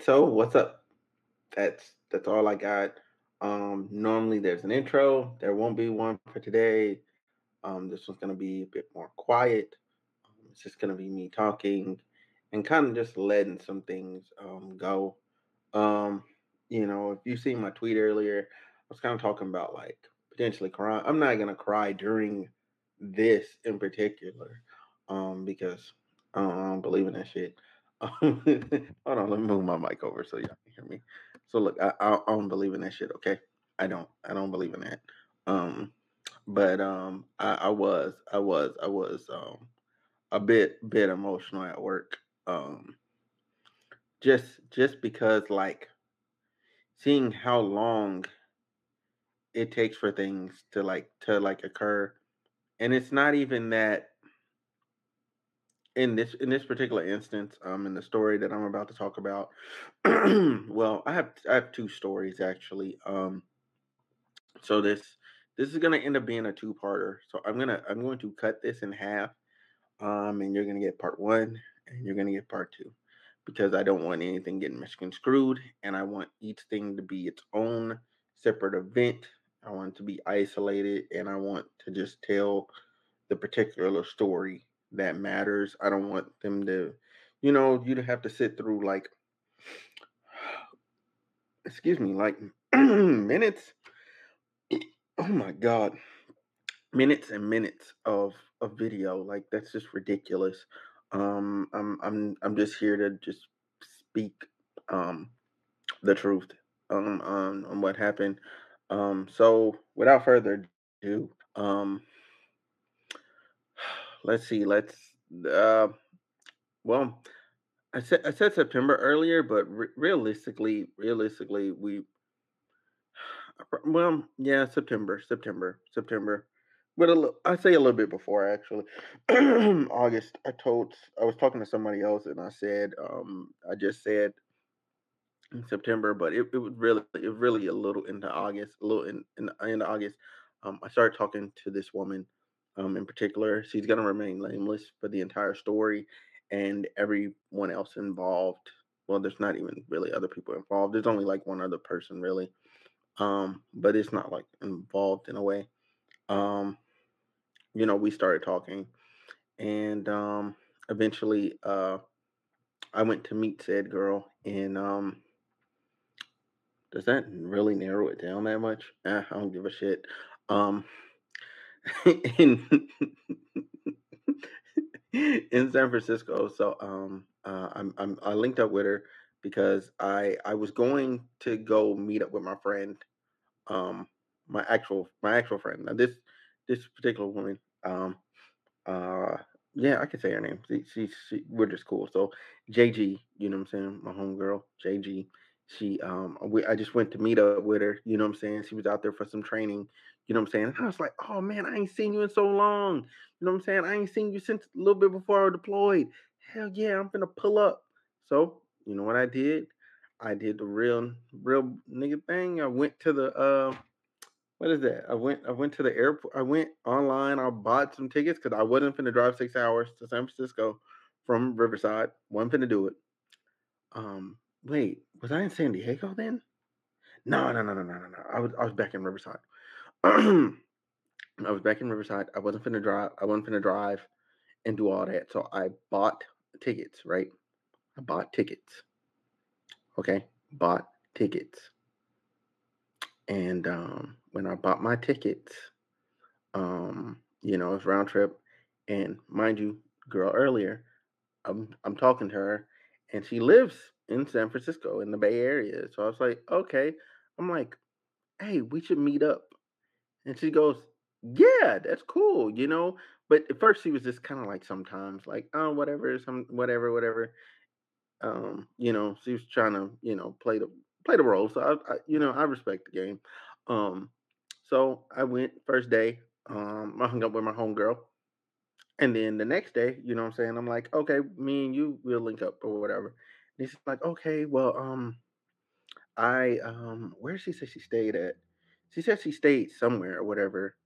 So what's up? That's that's all I got. Um, normally there's an intro. There won't be one for today. Um, this one's gonna be a bit more quiet. Um, it's just gonna be me talking and kind of just letting some things um go. Um, you know, if you see my tweet earlier, I was kind of talking about like potentially crying. I'm not gonna cry during this in particular, um, because I don't, I don't believe in that shit. Hold on, let me move my mic over so y'all can hear me. So look, I, I, I don't believe in that shit. Okay, I don't. I don't believe in that. Um, but um, I, I was, I was, I was um a bit bit emotional at work. Um, just just because like seeing how long it takes for things to like to like occur and it's not even that in this in this particular instance um in the story that i'm about to talk about well i have i have two stories actually um so this this is going to end up being a two-parter so i'm gonna i'm going to cut this in half um and you're to get part one and you're to get part two because i don't want anything getting Michigan screwed, and i want each thing to be its own separate event. I want it to be isolated and i want to just tell the particular story that matters. I don't want them to, you know, you to have to sit through like, excuse me, like minutes. Oh my god, minutes and minutes of a video. Like that's just ridiculous. Um, I'm I'm I'm just here to just speak um the truth um on, on what happened. Um, so without further ado, um, let's see, let's uh, well, I said I said September earlier, but re- realistically, realistically, we well, yeah, September, September, September. But I say a little bit before actually. August. I told I was talking to somebody else, and I said, um, I just said in September, but it, it was really, it really a little into August, a little in in, in August. Um, I started talking to this woman, um, in particular. She's gonna remain nameless for the entire story, and everyone else involved. Well, there's not even really other people involved. There's only like one other person really, um, but it's not like involved in a way. Um, you know, we started talking, and um, eventually, uh, I went to meet said girl, and um, does that really narrow it down that much? Eh, I don't give a shit. Um, in in San Francisco. So um, uh, I'm, I'm I linked up with her because I I was going to go meet up with my friend, um, my actual my actual friend. Now this this particular woman, um, uh, yeah, I can say her name. She, she, she we're just cool. So JG, you know what I'm saying, my homegirl JG. She um we I just went to meet up with her, you know what I'm saying? She was out there for some training, you know what I'm saying? And I was like, oh man, I ain't seen you in so long. You know what I'm saying? I ain't seen you since a little bit before I deployed. Hell yeah, I'm gonna pull up. So, you know what I did? I did the real real nigga thing. I went to the uh what is that? I went I went to the airport. I went online. I bought some tickets because I wasn't finna drive six hours to San Francisco from Riverside. wasn't finna do it. Um, wait, was I in San Diego then? No, no, no, no, no, no, no. I was I was back in Riverside. I was back in Riverside. I wasn't finna drive. I wasn't finna drive and do all that. So I bought tickets. Right? I bought tickets. Okay, bought tickets. And um, when I bought my tickets, um, you know, it's round trip. And mind you, girl earlier, I'm I'm talking to her, and she lives in San Francisco in the Bay Area. So I was like, okay. I'm like, hey, we should meet up. And she goes, yeah, that's cool, you know. But at first she was just kind of like sometimes like, oh, whatever, some whatever, whatever. Um, you know, she was trying to, you know, play the play the role. So I, I you know, I respect the game. Um, so I went first day. Um, I hung up with my homegirl. And then the next day, you know what I'm saying? I'm like, okay, me and you will link up or whatever. And he's like, okay, well, um, I um where did she say she stayed at? She said she stayed somewhere or whatever,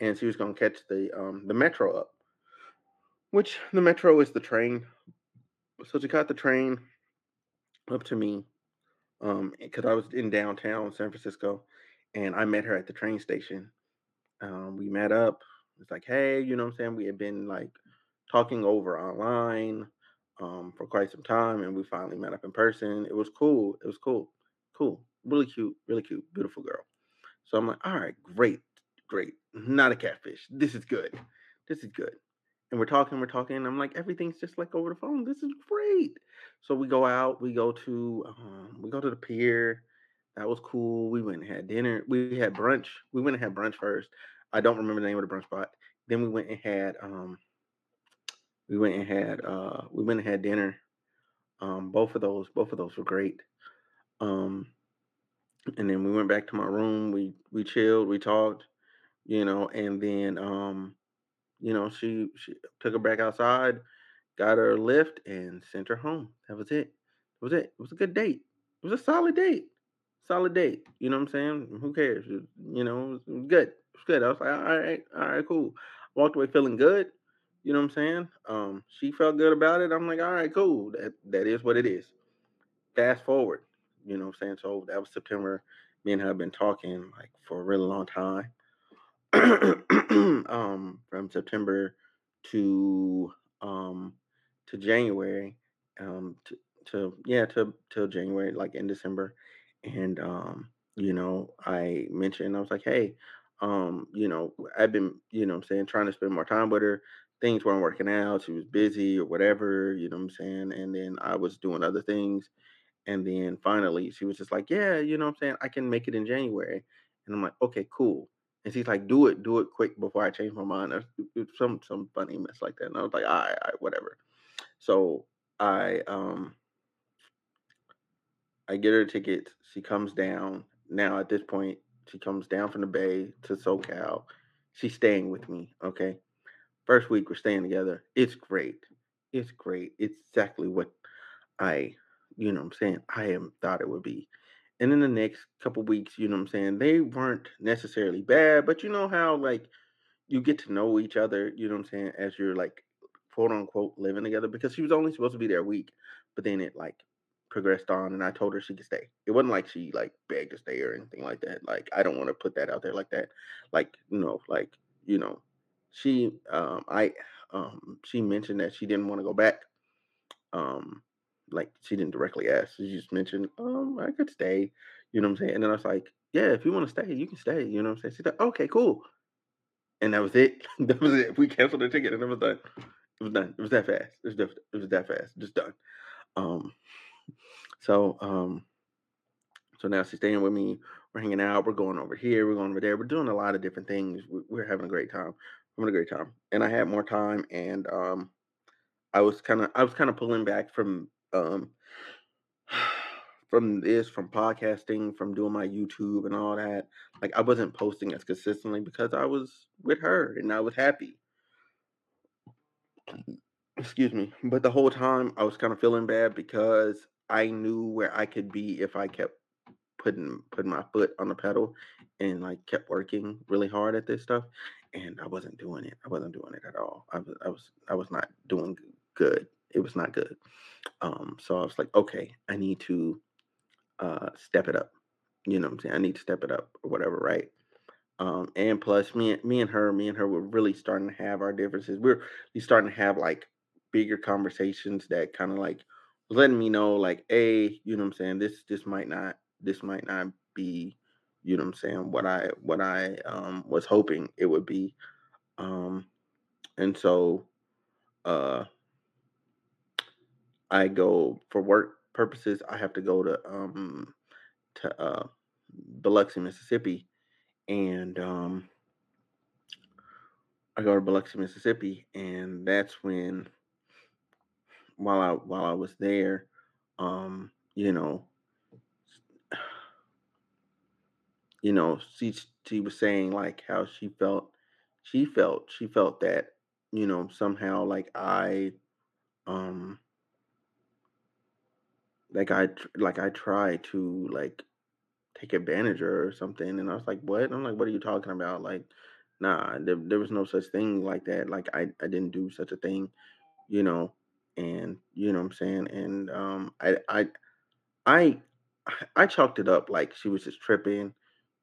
and she was gonna catch the um the metro up. Which the metro is the train. So she caught the train up to me um because I was in downtown San Francisco and I met her at the train station. Um, we met up. It's like, hey, you know what I'm saying? We had been like talking over online um, for quite some time, and we finally met up in person. It was cool. It was cool. Cool. Really cute. Really cute. Beautiful girl. So I'm like, all right, great, great. Not a catfish. This is good. This is good. And we're talking, we're talking. And I'm like, everything's just like over the phone. This is great. So we go out. We go to um, we go to the pier. That was cool. We went and had dinner. We had brunch. We went and had brunch first. I don't remember the name of the brunch spot. Then we went and had um we went and had uh we went and had dinner. Um both of those both of those were great. Um and then we went back to my room. We we chilled, we talked, you know, and then um you know, she she took her back outside, got her Lyft and sent her home. That was it. That was it. It was a good date. It was a solid date. Solid date. You know what I'm saying? Who cares? You know, it was good. It was good. I was like, all right, all right, cool. Walked away feeling good. You know what I'm saying? Um, she felt good about it. I'm like, all right, cool. That that is what it is. Fast forward, you know what I'm saying? So that was September. Me and her have been talking like for a really long time. um, from September to um to January, um to, to yeah to till January, like in December, and um you know I mentioned I was like, hey, um you know I've been you know I'm saying trying to spend more time with her. Things weren't working out. She was busy or whatever, you know what I'm saying. And then I was doing other things and then finally, she was just like, "Yeah, you know what I'm saying? I can make it in January." And I'm like, "Okay, cool." And she's like, "Do it, do it quick before I change my mind." Or some some funny mess like that. And I was like, "All right, all right whatever." So I um I get her tickets. She comes down. Now at this point, she comes down from the Bay to SoCal. She's staying with me. Okay. First week we're staying together. It's great. It's great. It's exactly what I, you know what I'm saying, I am thought it would be. And in the next couple weeks, you know what I'm saying, they weren't necessarily bad, but you know how like you get to know each other, you know what I'm saying, as you're like quote unquote living together because she was only supposed to be there a week, but then it like progressed on and I told her she could stay. It wasn't like she like begged to stay or anything like that. Like I don't want to put that out there like that. Like, you know, like, you know, she um I um she mentioned that she didn't want to go back um like she didn't directly ask she just mentioned um i could stay you know what i'm saying? And then i was like yeah if you want to stay you can stay you know what i'm saying? She's like okay cool. And that was it. That was it. We canceled the ticket and it was done. It was done. It was that fast. It was, that, it was that fast. Just done. Um so um so now she's staying with me. We're hanging out. We're going over here. We're going over there. We're doing a lot of different things. We- we're having a great time. Having a great time. And i had more time and um I was kind of I was kind of pulling back from um from this, from podcasting, from doing my YouTube and all that. Like I wasn't posting as consistently because I was with her and I was happy. Excuse me. But the whole time I was kind of feeling bad because I knew where I could be if I kept putting putting my foot on the pedal and like kept working really hard at this stuff and I wasn't doing it. I wasn't doing it at all. I was I was I was not doing good. It was not good. Um so I was like, okay, I need to uh step it up. You know what I'm saying? I need to step it up or whatever, right? Um and plus me me and her, me and her were really starting to have our differences. We're we starting to have like bigger conversations that kind of like letting me know like, hey, you know what I'm saying, this this might not this might not be, you know I'm saying, what I what I um was hoping it would be. Um and so uh I go for work purposes, I have to go to um to uh Biloxi, Mississippi, and um I go to Biloxi, Mississippi, and that's when while I while I was there, um, you know, you know, she she was saying like how she felt she felt she felt that, you know, somehow like I um like I like I tried to like take advantage or something. And I was like, what? I'm like, what are you talking about? Like, nah, there, there was no such thing like that. Like I, I didn't do such a thing, you know, and you know what I'm saying? And um I I I I chalked it up like she was just tripping,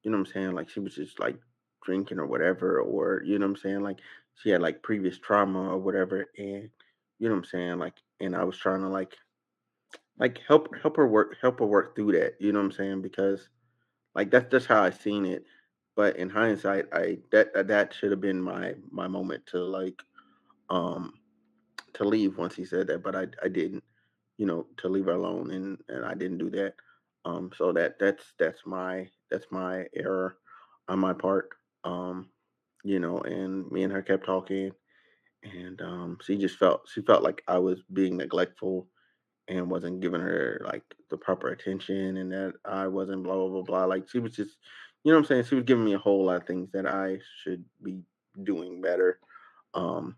you know what I'm saying? Like she was just like drinking or whatever, or you know what I'm saying? Like she had like previous trauma or whatever, and you know what I'm saying? Like, and I was trying to like like help help her work help her work through that, you know what I'm saying? Because like that's just how I seen it. But in hindsight, I that that, should have been my my moment to like um to leave once he said that, but I I didn't, you know, to leave her alone and and I didn't do that. Um so that that's that's my that's my error on my part. Um you know, and me and her kept talking and um she just felt she felt like I was being neglectful and wasn't giving her like the proper attention and that I wasn't blah blah blah blah. Like she was just you know what I'm saying? She was giving me a whole lot of things that I should be doing better. Um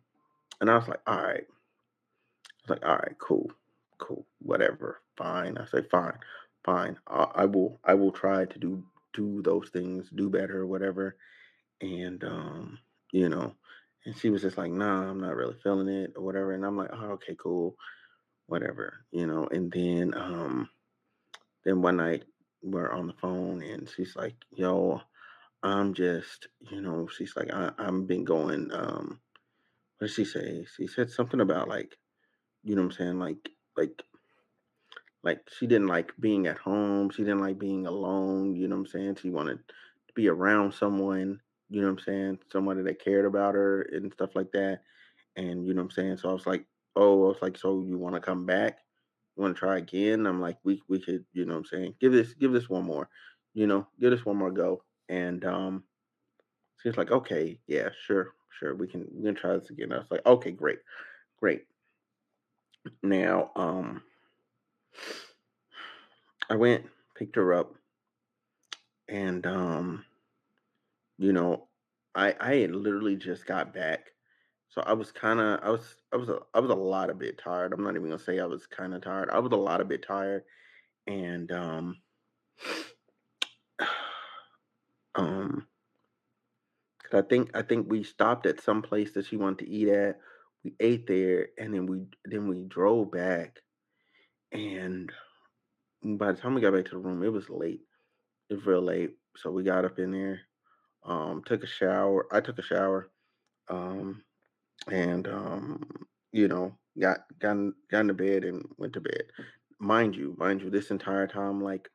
and I was like, all right. I was like, all right, cool, cool, whatever, fine. I say, fine, fine. I, I will I will try to do do those things, do better, whatever. And um, you know, and she was just like, nah, I'm not really feeling it or whatever. And I'm like, oh, okay, cool, whatever, you know. And then um then one night we're on the phone and she's like, yo, I'm just, you know, she's like, I, I'm been going, um, what did she say? She said something about like, you know what I'm saying? Like, like, like she didn't like being at home. She didn't like being alone. You know what I'm saying? She wanted to be around someone, you know what I'm saying? Somebody that cared about her and stuff like that. And you know what I'm saying? So I was like, oh, I was like, so you want to come back? You want to try again? I'm like, we we could, you know what I'm saying? Give this give this one more, you know, give this one more go. And um she's like, okay, yeah, sure, sure, we can we can try this again. I was like, okay, great, great. Now, um, I went, picked her up, and um, you know, I I had literally just got back. So I was kind of I was I was a, I was a lot a bit tired. I'm not even gonna say I was kind of tired. I was a lot a bit tired, and um, um, I think I think we stopped at some place that she wanted to eat at. We ate there, and then we then we drove back, and by the time we got back to the room, it was late. It was real late. So we got up in there, um, took a shower. I took a shower, um, and um, you know, got got got into bed and went to bed. Mind you, mind you, this entire time, like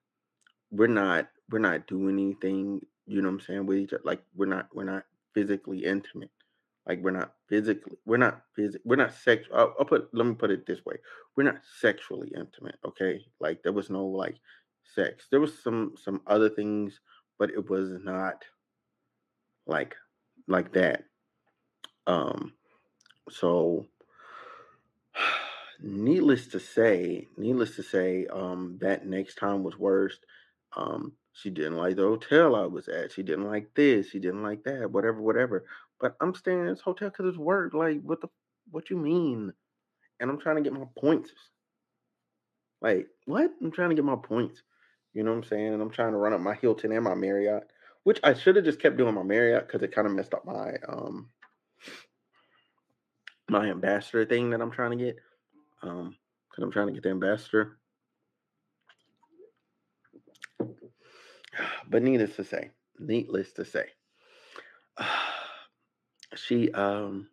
we're not we're not doing anything. You know what I'm saying with each other. Like we're not we're not physically intimate. Like we're not physically we're not phys- we're not sex. I'll, I'll put let me put it this way: we're not sexually intimate. Okay, like there was no like sex. There was some some other things, but it was not like like that. Um, so needless to say, needless to say, um, that next time was worse. Um, she didn't like the hotel I was at. She didn't like this. She didn't like that. Whatever, whatever. But I'm staying in this hotel because it's work. Like, what the, what you mean? And I'm trying to get my points. Like, what? I'm trying to get my points. You know what I'm saying? And I'm trying to run up my Hilton and my Marriott, which I should have just kept doing my Marriott because it kind of messed up my um my ambassador thing that I'm trying to get. Um, because I'm trying to get the ambassador. But needless to say, needless to say, she um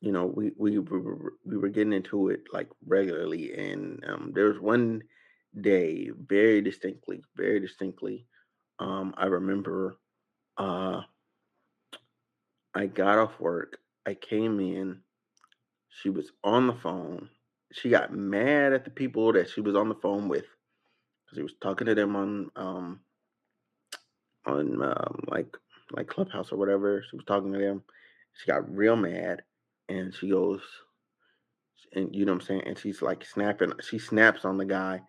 you know we we were we were getting into it like regularly and um there was one day very distinctly very distinctly um i remember uh i got off work i came in she was on the phone she got mad at the people that she was on the phone with because he was talking to them on um on um, like like clubhouse or whatever she was talking to them she got real mad and she goes and you know what i'm saying and she's like snapping she snaps on the guy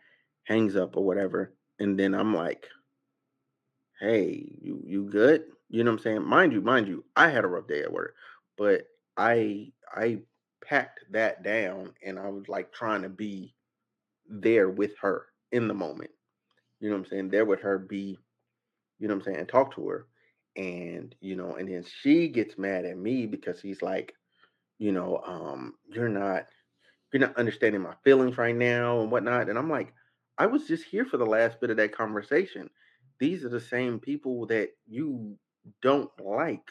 hangs up or whatever and then i'm like hey you you good? You know what i'm saying? Mind you mind you i had a rough day at work but i i packed that down and i was like trying to be there with her in the moment you know what i'm saying there with her be you know what i'm saying and talk to her and you know and then she gets mad at me because she's like you know um you're not you're not understanding my feelings right now and whatnot and i'm like I was just here for the last bit of that conversation. These are the same people that you don't like.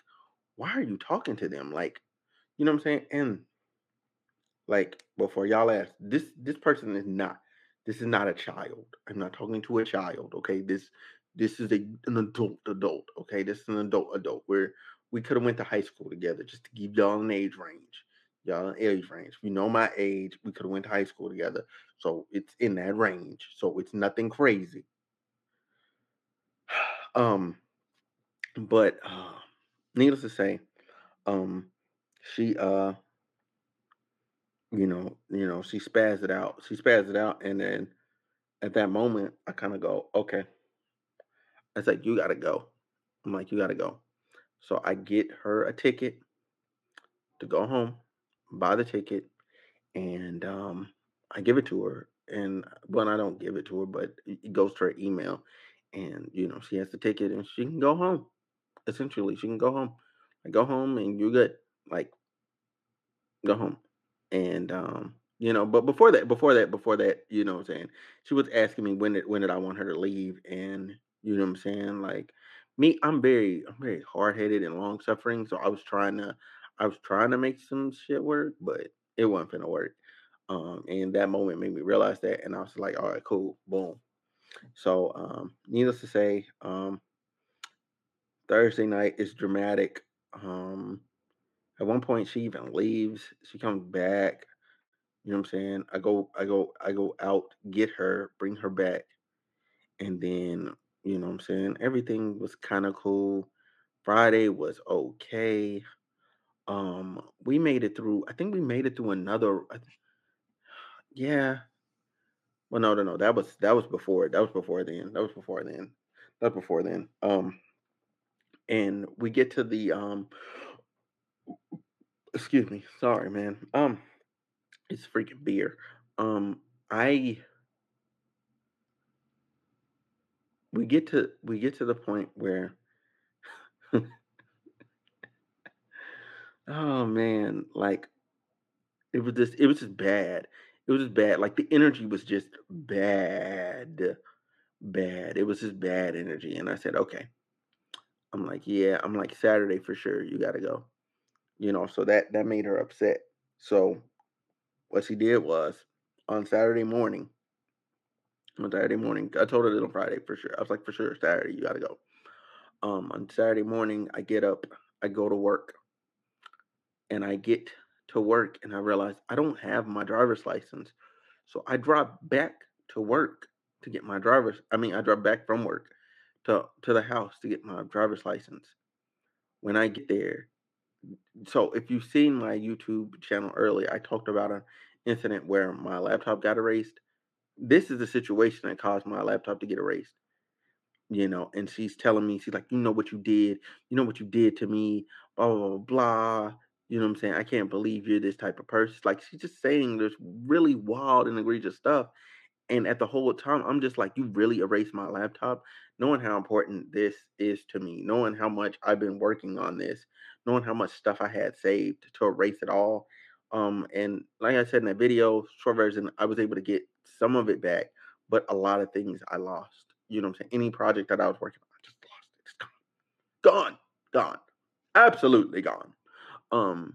Why are you talking to them? Like, you know what I'm saying? And like before y'all ask, this this person is not this is not a child. I'm not talking to a child, okay? This this is a an adult adult, okay? This is an adult adult where we could have went to high school together just to give y'all an age range. Y'all an age range. You know my age. We could have went to high school together. So it's in that range. So it's nothing crazy. Um, but uh, needless to say, um, she uh, you know, you know, she spazzed it out. She spazzed it out, and then at that moment, I kind of go, okay. I said, you gotta go. I'm like, you gotta go. So I get her a ticket to go home, buy the ticket, and um, I give it to her. And well, I don't give it to her, but it goes to her email, and you know, she has the ticket, and she can go home. Essentially, she can go home. I go home, and you're good. Like, go home. And um, you know, but before that, before that, before that, you know what I'm saying? She was asking me when did when did I want her to leave, and you know what I'm saying? Like me, I'm very I'm very hard headed and long suffering. So I was trying to I was trying to make some shit work, but it wasn't gonna work. Um, and that moment made me realize that, and I was like, all right, cool, boom. So, um, needless to say, um, Thursday night is dramatic. Um, at one point, she even leaves. She comes back. You know what I'm saying? I go, I go, I go out, get her, bring her back, and then you know what I'm saying. Everything was kind of cool. Friday was okay. Um, we made it through. I think we made it through another. Yeah. Well, no, no, no. That was that was before. That was before then. That was before then. That was before then. Um, and we get to the um. Excuse me. Sorry, man. Um, it's freaking beer. Um, I we get to we get to the point where oh man, like it was just it was just bad. It was just bad. Like the energy was just bad. Bad. It was just bad energy. And I said, okay. I'm like, yeah, I'm like Saturday for sure. You gotta go. You know, so that that made her upset. So what she did was on Saturday morning, on Saturday morning, I told her that on Friday for sure. I was like, for sure, Saturday, you gotta go. Um, on Saturday morning, I get up, I go to work, and I get to work and I realize I don't have my driver's license. So I drive back to work to get my driver's I mean I drive back from work to to the house to get my driver's license. When I get there, so if you've seen my YouTube channel early, I talked about an incident where my laptop got erased. This is the situation that caused my laptop to get erased. You know, and she's telling me, she's like, you know what you did, you know what you did to me, blah blah blah blah. You know what I'm saying? I can't believe you're this type of person. Like she's just saying this really wild and egregious stuff. And at the whole time, I'm just like, you really erased my laptop, knowing how important this is to me, knowing how much I've been working on this, knowing how much stuff I had saved to erase it all. Um, and like I said in that video, short version, I was able to get some of it back, but a lot of things I lost. You know what I'm saying? Any project that I was working on, I just lost it. It's gone. Gone. Gone. Absolutely gone. Um,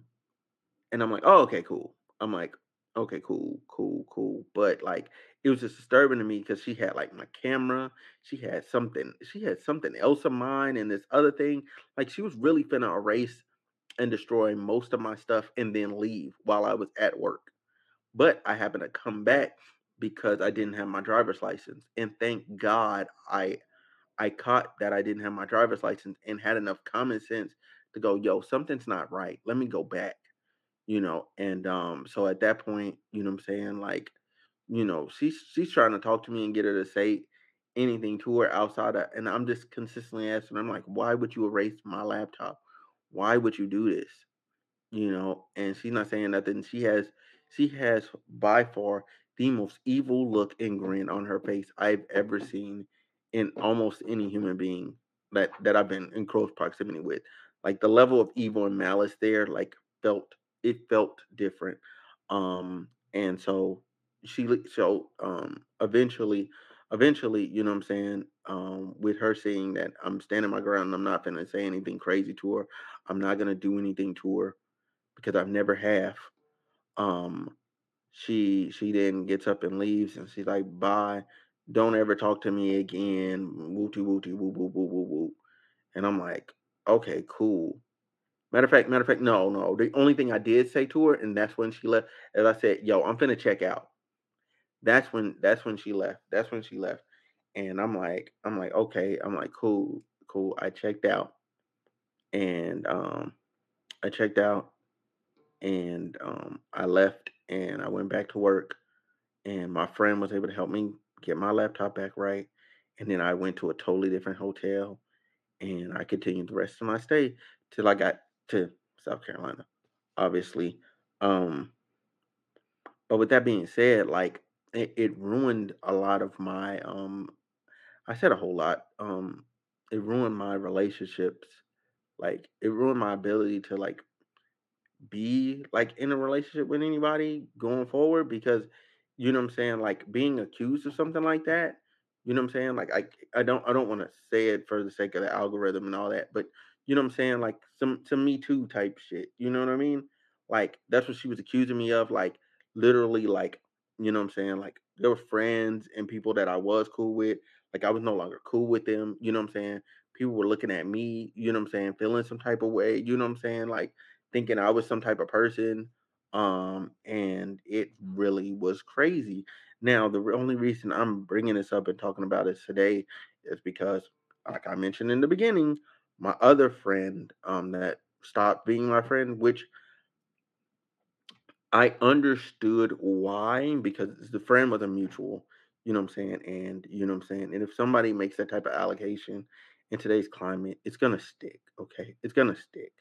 and I'm like, oh, okay, cool. I'm like, okay, cool, cool, cool. But like, it was just disturbing to me because she had like my camera, she had something, she had something else of mine, and this other thing. Like, she was really finna erase and destroy most of my stuff and then leave while I was at work. But I happened to come back because I didn't have my driver's license, and thank God I I caught that I didn't have my driver's license and had enough common sense to go, yo, something's not right. Let me go back you know and um so at that point you know what i'm saying like you know she's she's trying to talk to me and get her to say anything to her outside of, and i'm just consistently asking i'm like why would you erase my laptop? Why would you do this? You know and she's not saying nothing. She has she has by far the most evil look and grin on her face i've ever seen in almost any human being that that i've been in close proximity with. Like the level of evil and malice there like felt it felt different. Um, and so she so um eventually eventually you know what i'm saying um with her saying that i'm standing my ground and i'm not gonna say anything crazy to her i'm not gonna do anything to her because i've never have um she she then gets up and leaves and she's like bye don't ever talk to me again wooty wooty woo woo woo woo woo and i'm like okay cool. Matter of fact matter of fact no no the only thing i did say to her and that's when she left as i said yo i'm finna check out that's when that's when she left. That's when she left. And I'm like, I'm like, okay. I'm like, cool, cool. I checked out and um I checked out and um I left and I went back to work and my friend was able to help me get my laptop back right. And then I went to a totally different hotel and I continued the rest of my stay till I got to South Carolina, obviously. Um but with that being said, like it, it ruined a lot of my um I said a whole lot. Um, it ruined my relationships. Like it ruined my ability to like be like in a relationship with anybody going forward because you know what I'm saying like being accused of something like that you know what I'm saying like I I don't I don't want to say it for the sake of the algorithm and all that but you know what I'm saying like some some me too type shit you know what I mean like that's what she was accusing me of like literally like you know what I'm saying like there were friends and people that I was cool with like I was no longer cool with them you know what I'm saying people were looking at me you know what I'm saying feeling some type of way you know what I'm saying like thinking I was some type of person. Um, and it really was crazy. Now, the only reason I'm bringing this up and talking about it today is because, like I mentioned in the beginning, my other friend um, that stopped being my friend, which I understood why, because the friend was a mutual, you know what I'm saying? And, you know what I'm saying? And if somebody makes that type of allegation in today's climate, it's going to stick, okay? It's going to stick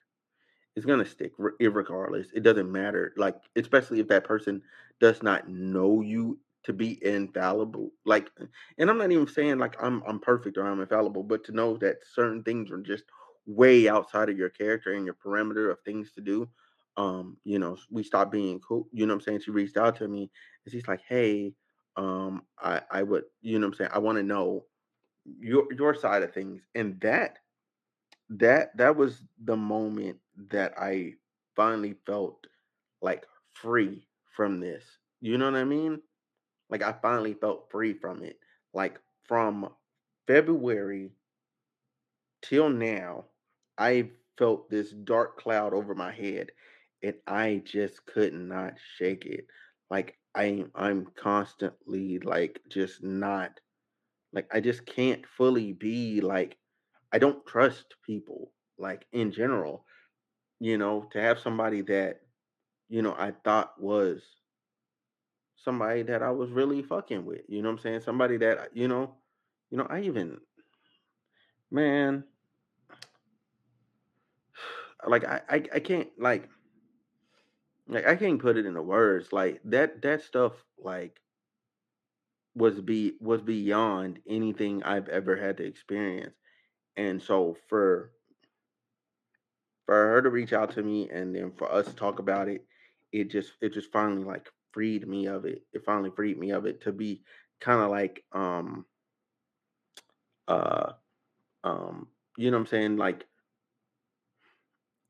it's gonna stick regardless. It doesn't matter. Like especially if that person does not know you to be infallible. Like, and I'm not even saying like I'm I'm perfect or I'm infallible, but to know that certain things are just way outside of your character and your perimeter of things to do. Um, you know, we stopped being cool. You know what I'm saying? She reached out to me and she's like, Hey, um, I I would, you know what I'm saying? I want to know your your side of things. And that that that was the moment that I finally felt like free from this. You know what I mean? Like I finally felt free from it. Like from February till now, I felt this dark cloud over my head and I just could not shake it. Like I'm I'm constantly like just not like I just can't fully be like I don't trust people like in general you know, to have somebody that, you know, I thought was somebody that I was really fucking with. You know what I'm saying? Somebody that, you know, you know, I even man, like I I, I can't like like I can't put it into words. Like that that stuff like was be was beyond anything I've ever had to experience. And so for for her to reach out to me and then for us to talk about it, it just it just finally like freed me of it. It finally freed me of it to be kind of like um uh um you know what I'm saying like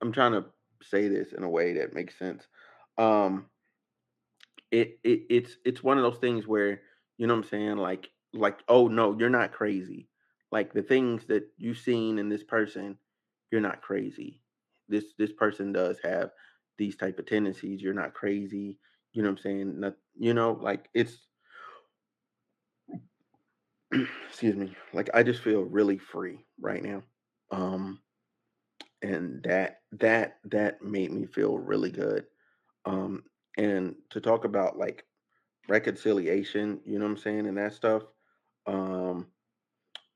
I'm trying to say this in a way that makes sense. Um it, it it's it's one of those things where you know what I'm saying like like oh no you're not crazy. Like the things that you've seen in this person you're not crazy. This this person does have these type of tendencies you're not crazy you know what I'm saying not, you know like it's excuse me like I just feel really free right now um and that that that made me feel really good um and to talk about like reconciliation, you know what I'm saying, and that stuff. Um,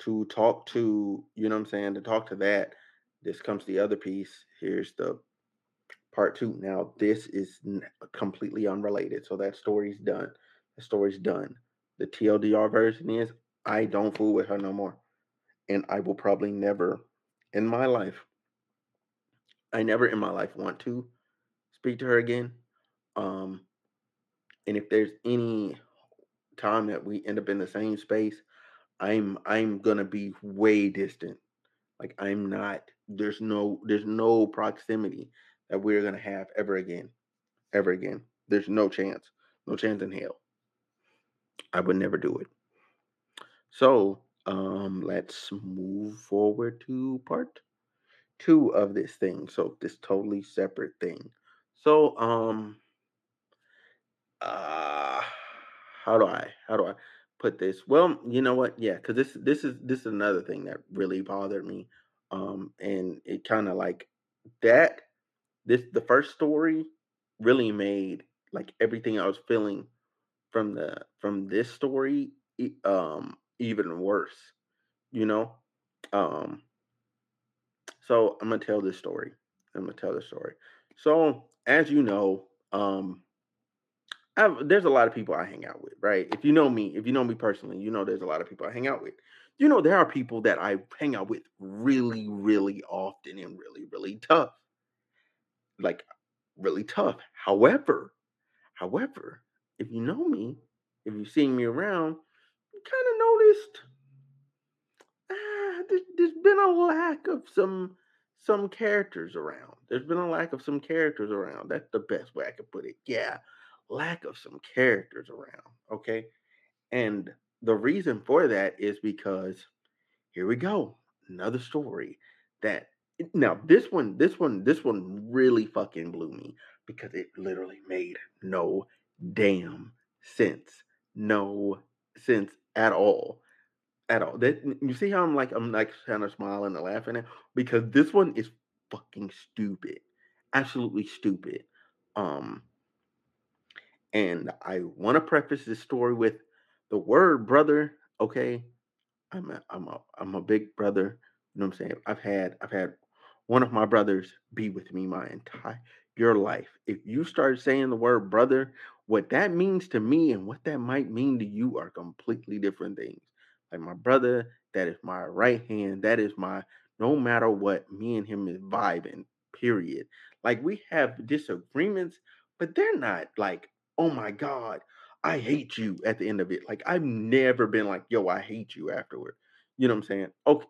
to talk to, you know what I'm saying, to talk to that, this comes the other piece. Here's the part two. Now, this is completely unrelated. So that story's done. The story's done. The TLDR version is I don't fool with her no more. And I will probably never in my life, I never in my life want to speak to her again. Um, and if there's any time that we end up in the same space, I'm I'm gonna be way distant. Like I'm not. There's no there's no proximity that we're gonna have ever again, ever again. There's no chance, no chance in hell. I would never do it. So um, let's move forward to part two of this thing. So this totally separate thing. So um, uh, how do I how do I put this? Well, you know what? Yeah, because this this is this is another thing that really bothered me. Um, and it kind of like that. This the first story really made like everything I was feeling from the from this story um even worse you know um so i'm gonna tell this story i'm gonna tell this story so as you know um I've, there's a lot of people i hang out with right? If you know me if you know me personally you know there's a lot of people i hang out with. You know there are people that i hang out with really really often and really really tough. Like really tough. However however if you know me if you've seen me around you kind of noticed there's, there's been a lack of some some characters around. There's been a lack of some characters around. That's the best way I could put it. Yeah, lack of some characters around. Okay, and the reason for that is because here we go, another story that now this one, this one, this one really fucking blew me because it literally made no damn sense. No sense at all at all. That you see how I'm like I'm like kind of smiling and laughing at because this one is fucking stupid, absolutely stupid. Um, and I want to preface this story with the word brother. Okay, I'm a I'm a I'm a big brother. You know what I'm saying? I've had I've had one of my brothers be with me my entire your life. If you start saying the word brother, what that means to me and what that might mean to you are completely different things. Like my brother, that is my right hand. That is my no matter what, me and him is vibing, period. Like we have disagreements, but they're not like, oh my God, I hate you at the end of it. Like I've never been like, yo, I hate you afterward. You know what I'm saying? Okay.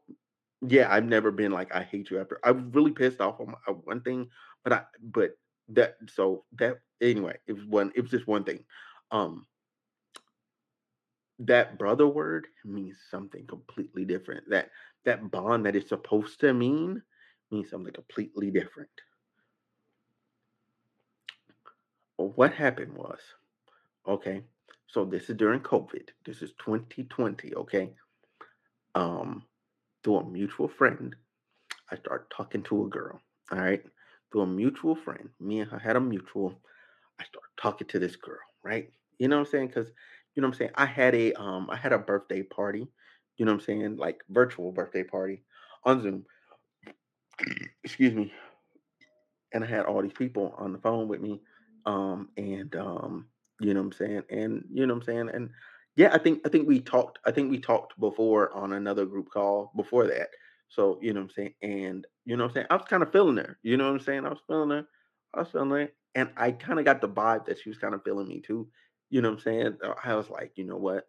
Yeah, I've never been like I hate you after. I was really pissed off on my, one thing, but I but that so that anyway, it was one it was just one thing. Um that brother word means something completely different. That that bond that it's supposed to mean means something completely different. What happened was, okay, so this is during COVID. This is 2020, okay? Um, through a mutual friend, I started talking to a girl. All right. Through a mutual friend. Me and her had a mutual. I started talking to this girl, right? You know what I'm saying? Because you know what I'm saying? I had a um I had a birthday party, you know what I'm saying? Like virtual birthday party on Zoom. Excuse me. And I had all these people on the phone with me. Um and um you know what I'm saying? And you know what I'm saying? And yeah, I think I think we talked I think we talked before on another group call before that. So, you know what I'm saying? And you know what I'm saying? I was kind of feeling her. You know what I'm saying? I was feeling her. I was feeling her. And I kind of got the vibe that she was kind of feeling me too. You know what I'm saying? Uh, I was like, you know what?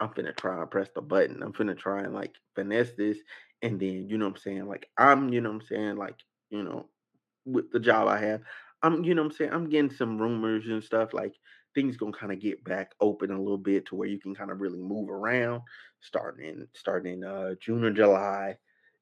I'm finna try and press the button. I'm finna try and like finesse this. And then, you know what I'm saying? Like, I'm, you know what I'm saying? Like, you know, with the job I have, I'm, you know what I'm saying? I'm getting some rumors and stuff. Like, things gonna kind of get back open a little bit to where you can kind of really move around starting in starting in uh June or July.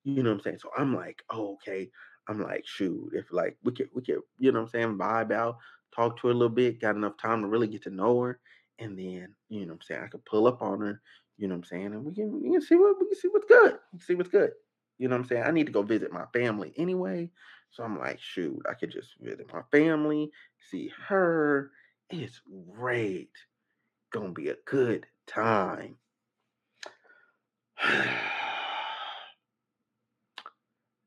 You know what I'm saying? So I'm like, oh, okay. I'm like, shoot, if like we could we could, you know what I'm saying, vibe out, talk to her a little bit, got enough time to really get to know her, and then you know what I'm saying I could pull up on her, you know what I'm saying, and we can we can see what we can see what's good, see what's good. You know what I'm saying? I need to go visit my family anyway. So I'm like, shoot, I could just visit my family, see her. It's great. Gonna be a good time.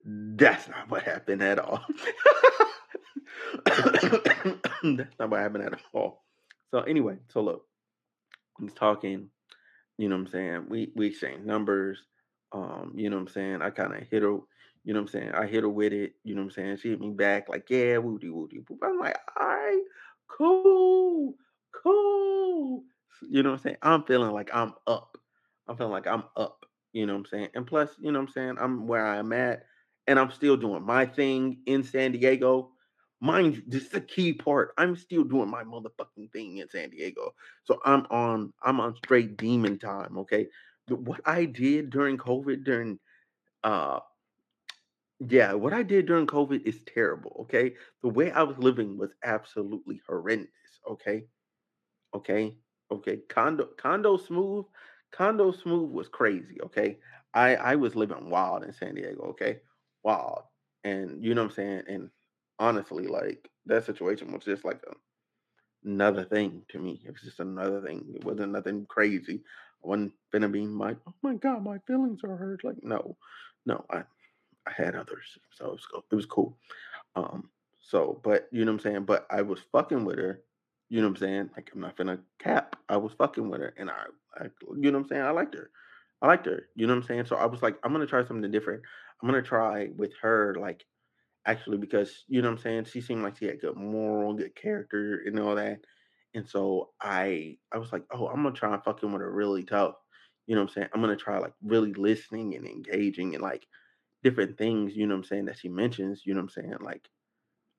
That's not what happened at all. That's not what happened at all. So anyway, so look, he's talking, you know what I'm saying? We we exchange numbers. Um, you know what I'm saying? I kind of hit her, you know what I'm saying? I hit her with it, you know what I'm saying? She hit me back like, yeah, woody woody. I'm like, all right, cool. cool. You know what I'm saying? I'm feeling like I'm up. I'm feeling like I'm up. You know what I'm saying? And plus, you know what I'm saying? I'm where I'm at and I'm still doing my thing in San Diego. Mind you, this is the key part. I'm still doing my motherfucking thing in San Diego. So I'm on I'm on straight demon time, okay? What I did during COVID during uh yeah, what I did during COVID is terrible, okay? The way I was living was absolutely horrendous, okay? Okay? Okay. Condo Condo Smooth, Condo Smooth was crazy, okay? I I was living wild in San Diego, okay? Wild. And you know what I'm saying? And honestly, like that situation was just like a, another thing to me. It was just another thing. It wasn't nothing crazy. I wasn't gonna be like, oh my god, my feelings are hurt. Like, no, no, I I had others, so it was cool. It was cool. Um, so, but you know what I'm saying? But I was fucking with her. You know what I'm saying? Like I'm not gonna cap. I was fucking with her, and I, I, you know what I'm saying? I liked her. I liked her. You know what I'm saying? So I was like, I'm gonna try something different. I'm gonna try with her, like actually, because you know what I'm saying. She seemed like she had good moral, good character, and all that. And so I, I was like, oh, I'm gonna try and fucking with her really tough. You know what I'm saying? I'm gonna try like really listening and engaging and like different things, you know what I'm saying, that she mentions, you know what I'm saying? Like,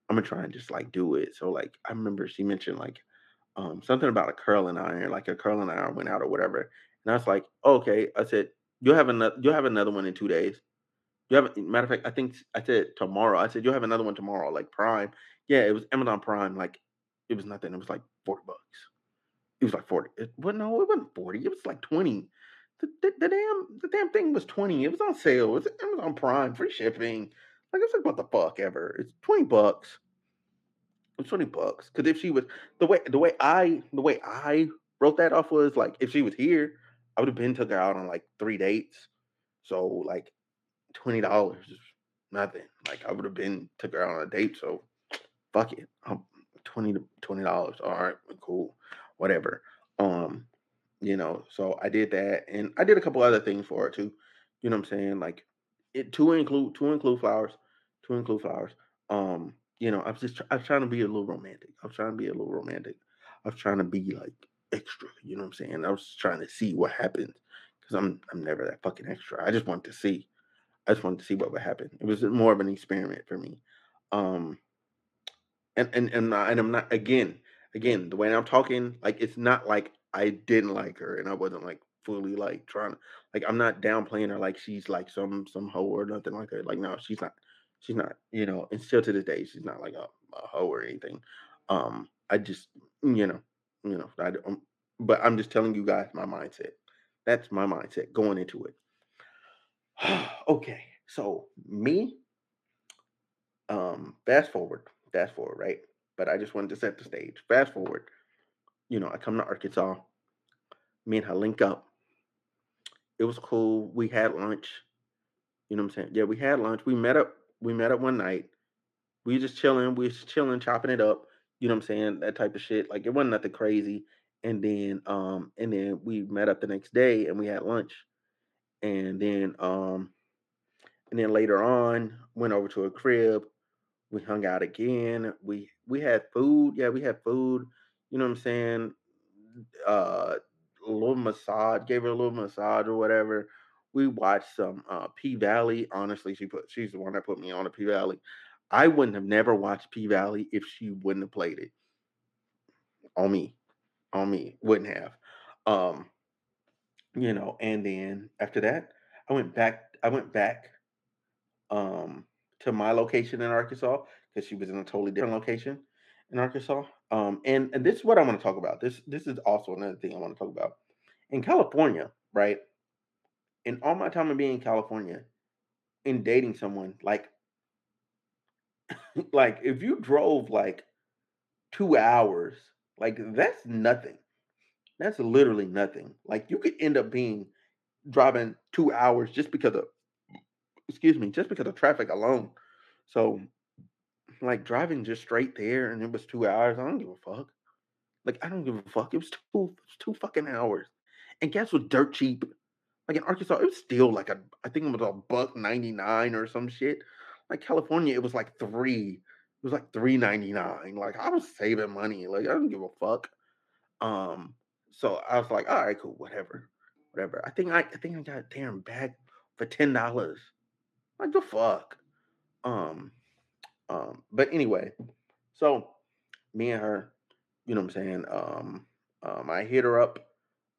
I'm gonna try and just like do it. So like I remember she mentioned like um something about a curling iron, like a curling iron went out or whatever. And I was like, okay. I said, you'll have another you'll have another one in two days. You have matter of fact, I think I said tomorrow. I said you'll have another one tomorrow, like Prime. Yeah, it was Amazon Prime, like it was nothing. It was like 40 bucks. It was like 40. It, well, no, it wasn't 40. It was like 20. The, the, the damn the damn thing was 20. It was on sale. It was Amazon Prime, free shipping. Like it's like what the fuck ever. It's 20 bucks. It's 20 bucks. Cause if she was the way the way I the way I wrote that off was like if she was here, I would have been took her out on like three dates. So like twenty dollars nothing. Like I would have been took her on a date. So fuck it. I'm twenty to twenty dollars. All right, cool. Whatever. Um, you know, so I did that and I did a couple other things for her too. You know what I'm saying? Like it to include to include flowers, to include flowers. Um, you know, I was just I was trying to be a little romantic. I was trying to be a little romantic. I was trying to be like extra. You know what I'm saying? I was trying to see what happens because I'm I'm never that fucking extra. I just wanted to see. I just wanted to see what would happen. It was more of an experiment for me. Um, and and and, and I'm not again again the way I'm talking like it's not like I didn't like her and I wasn't like fully like trying like I'm not downplaying her like she's like some some hoe or nothing like that. Like no, she's not. She's not. You know, and still to this day, she's not like a, a hoe or anything. Um, I just you know you know I don't. But I'm just telling you guys my mindset. That's my mindset going into it. okay, so me, um, fast forward, fast forward, right? But I just wanted to set the stage. Fast forward, you know, I come to Arkansas. Me and her link up. It was cool. We had lunch. You know what I'm saying? Yeah, we had lunch. We met up. We met up one night. We just chilling. We just chilling, chopping it up. You know what I'm saying? That type of shit. Like it wasn't nothing crazy. And then um and then we met up the next day and we had lunch. And then um and then later on went over to a crib. We hung out again. We we had food. Yeah, we had food. You know what I'm saying? Uh a little massage, gave her a little massage or whatever. We watched some uh P Valley. Honestly, she put she's the one that put me on a P Valley. I wouldn't have never watched P Valley if she wouldn't have played it. On me. On me. Wouldn't have. Um, you know, and then after that, I went back, I went back um to my location in Arkansas because she was in a totally different location in Arkansas. Um, and, and this is what I want to talk about. This this is also another thing I want to talk about. In California, right? In all my time of being in California, in dating someone, like like if you drove like two hours, like that's nothing. That's literally nothing. Like you could end up being driving two hours just because of excuse me, just because of traffic alone. So like driving just straight there and it was two hours, I don't give a fuck. Like I don't give a fuck. It was two it was two fucking hours. And gas was dirt cheap. Like in Arkansas, it was still like a I think it was a buck 99 or some shit. Like California, it was like three. It was like three ninety nine. Like I was saving money. Like I don't give a fuck. Um, so I was like, all right, cool, whatever, whatever. I think I, I think I got a damn bag for ten dollars. Like the fuck. Um, um, but anyway, so me and her, you know what I'm saying? Um, um, I hit her up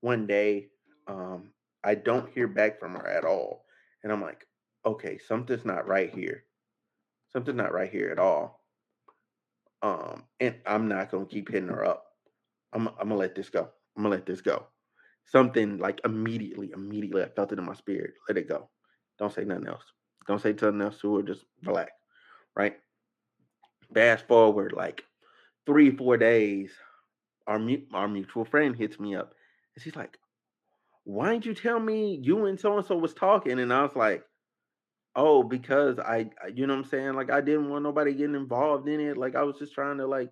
one day. Um, I don't hear back from her at all. And I'm like, okay, something's not right here. Something's not right here at all. Um, and I'm not gonna keep hitting her up. I'm I'm gonna let this go. I'm gonna let this go. Something like immediately, immediately I felt it in my spirit. Let it go. Don't say nothing else. Don't say nothing else to her. Just relax. Right? Fast forward like three, four days, our our mutual friend hits me up and she's like, Why didn't you tell me you and so and so was talking? And I was like, Oh, because I, you know what I'm saying? Like I didn't want nobody getting involved in it. Like I was just trying to like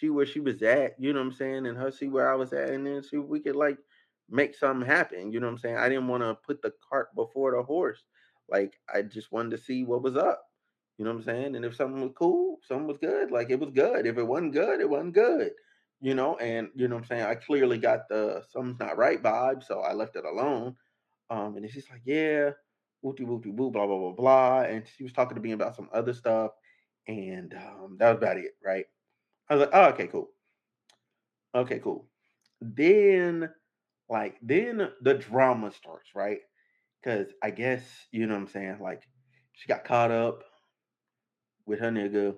see where she was at, you know what I'm saying, and her see where I was at, and then see if we could like make something happen. You know what I'm saying? I didn't want to put the cart before the horse. Like I just wanted to see what was up. You know what I'm saying? And if something was cool, something was good, like it was good. If it wasn't good, it wasn't good. You know, and you know what I'm saying? I clearly got the something's not right vibe, so I left it alone. Um, and she's like, yeah, whoopty whoopty woo, blah blah blah blah. And she was talking to me about some other stuff, and um, that was about it, right? I was like, oh, okay, cool. Okay, cool. Then, like, then the drama starts, right? Because I guess, you know what I'm saying? Like, she got caught up with her nigga.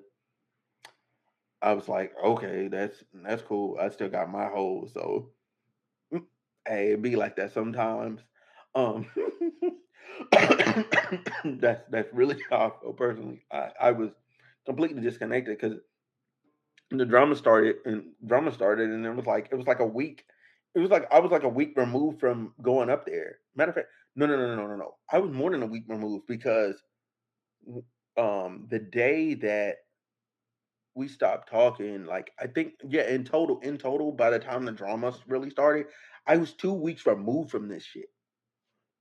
I was like, okay, that's that's cool. I still got my hole, so hey, it be like that sometimes. Um, that's that's really feel personally. I, I was completely disconnected because the drama started and drama started and it was like it was like a week. It was like I was like a week removed from going up there. Matter of fact, no, no, no, no, no, no. I was more than a week removed because um the day that we stopped talking, like I think, yeah, in total, in total, by the time the drama really started, I was two weeks removed from this shit.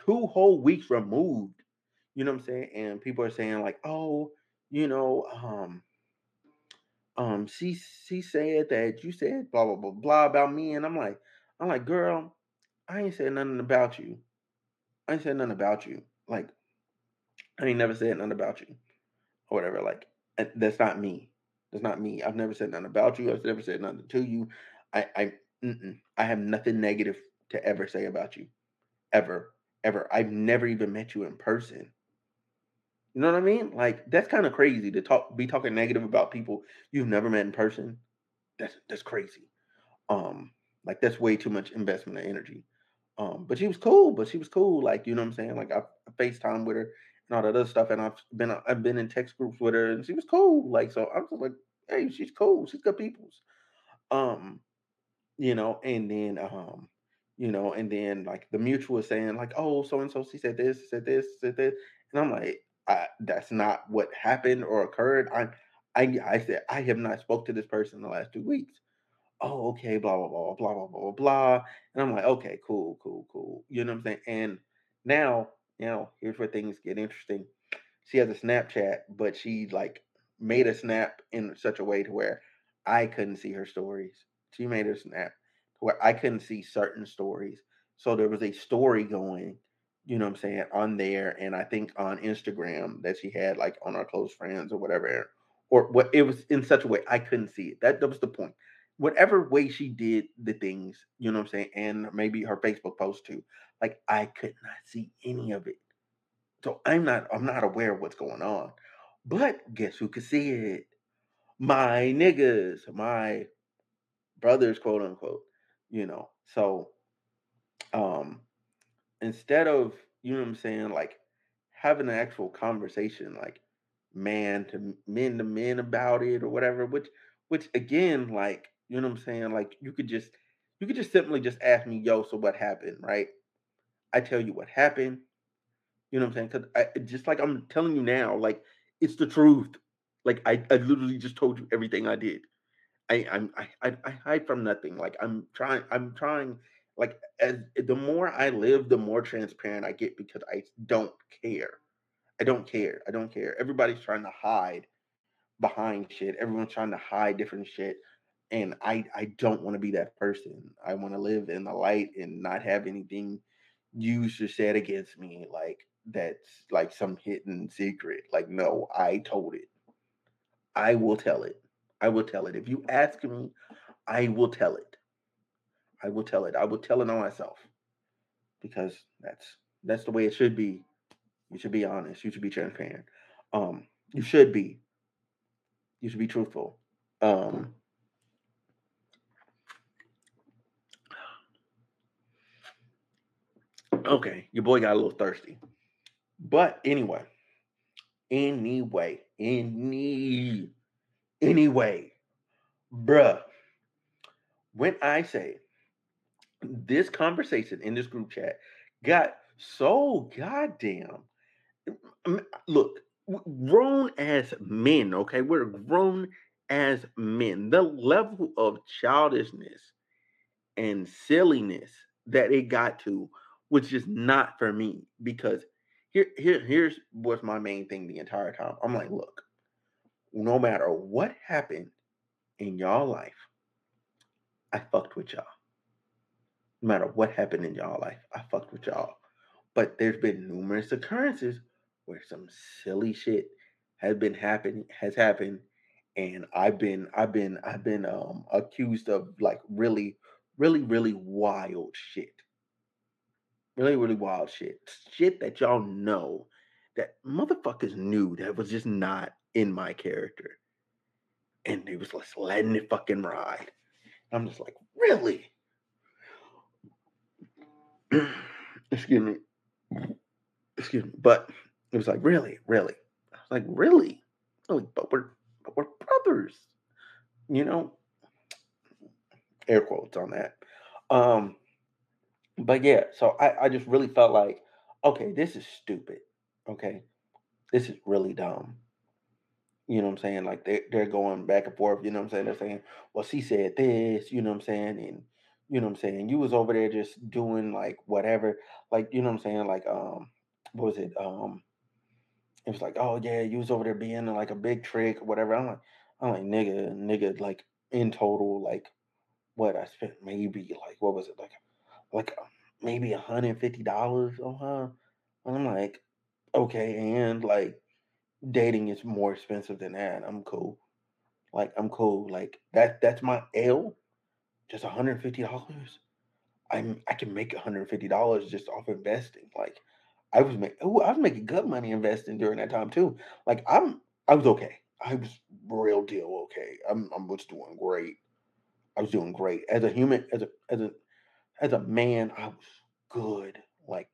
Two whole weeks removed. You know what I'm saying? And people are saying, like, oh, you know, um, um, she she said that you said blah blah blah blah about me, and I'm like, I'm like, girl, I ain't said nothing about you. I ain't said nothing about you. Like, I ain't never said nothing about you, or whatever. Like, that's not me. That's not me. I've never said nothing about you. I've never said nothing to you. I I I have nothing negative to ever say about you, ever, ever. I've never even met you in person. You know what I mean? Like that's kind of crazy to talk be talking negative about people you've never met in person. That's that's crazy. Um, like that's way too much investment of energy. Um, but she was cool, but she was cool. Like, you know what I'm saying? Like I, I FaceTime with her and all that other stuff, and I've been I've been in text groups with her and she was cool. Like, so I'm just like, hey, she's cool, she's good people's. Um, you know, and then um, you know, and then like the mutual is saying, like, oh, so and so she said this, said this, said this, and I'm like, I, that's not what happened or occurred. I, I, I said I have not spoke to this person in the last two weeks. Oh, okay, blah blah blah blah blah blah blah. And I'm like, okay, cool, cool, cool. You know what I'm saying? And now, now here's where things get interesting. She has a Snapchat, but she like made a snap in such a way to where I couldn't see her stories. She made a snap to where I couldn't see certain stories. So there was a story going you know what I'm saying, on there and I think on Instagram that she had like on our close friends or whatever. Or what it was in such a way I couldn't see it. That, that was the point. Whatever way she did the things, you know what I'm saying, and maybe her Facebook post too, like I could not see any of it. So I'm not I'm not aware of what's going on. But guess who could see it? My niggas, my brothers, quote unquote. You know. So um instead of you know what I'm saying, like having an actual conversation, like man to men to men about it or whatever, which which again, like, you know what I'm saying? Like you could just you could just simply just ask me, yo, so what happened, right? I tell you what happened. You know what I'm saying? Because I just like I'm telling you now, like it's the truth. Like I, I literally just told you everything I did. I I'm I, I hide from nothing. Like I'm trying I'm trying like as the more I live, the more transparent I get because I don't care. I don't care. I don't care. Everybody's trying to hide behind shit. Everyone's trying to hide different shit. and I I don't want to be that person. I want to live in the light and not have anything used or said against me like that's like some hidden secret. Like no, I told it. I will tell it. I will tell it. If you ask me, I will tell it. I will tell it. I will tell it on myself. Because that's that's the way it should be. You should be honest. You should be transparent. Um, you should be. You should be truthful. Um Okay, your boy got a little thirsty. But anyway, anyway, any anyway, bruh. When I say this conversation in this group chat got so goddamn look grown as men okay? We're grown as men. The level of childishness and silliness that it got to was just not for me because here, here here's what's my main thing the entire time. I'm like look no matter what happened in y'all life i fucked with y'all no matter what happened in y'all life, I fucked with y'all. But there's been numerous occurrences where some silly shit has been happening has happened and I've been I've been I've been um accused of like really really really wild shit. Really really wild shit. Shit that y'all know that motherfuckers knew that was just not in my character. And they was just letting it fucking ride. I'm just like, really? excuse me, excuse me, but it was like, really, really, I was like, really, like, but we're, but we're brothers, you know, air quotes on that. Um, but yeah, so I, I just really felt like, okay, this is stupid. Okay, this is really dumb. You know what I'm saying? Like they they're going back and forth. You know what I'm saying? They're saying, well, she said this. You know what I'm saying? And you know what I'm saying? You was over there just doing like whatever, like you know what I'm saying? Like um, what was it? Um, it was like, oh yeah, you was over there being like a big trick or whatever. I'm like, I'm like nigga, nigga, like in total, like what I spent maybe like what was it like, like maybe a hundred fifty dollars on her. And I'm like, okay, and like dating is more expensive than that. I'm cool. Like I'm cool. Like that that's my L just $150 i'm i can make $150 just off investing like i was making oh i was making good money investing during that time too. Like i'm i was okay. I was real deal okay. I'm i was doing great. I was doing great. As a human as a as a as a man i was good. Like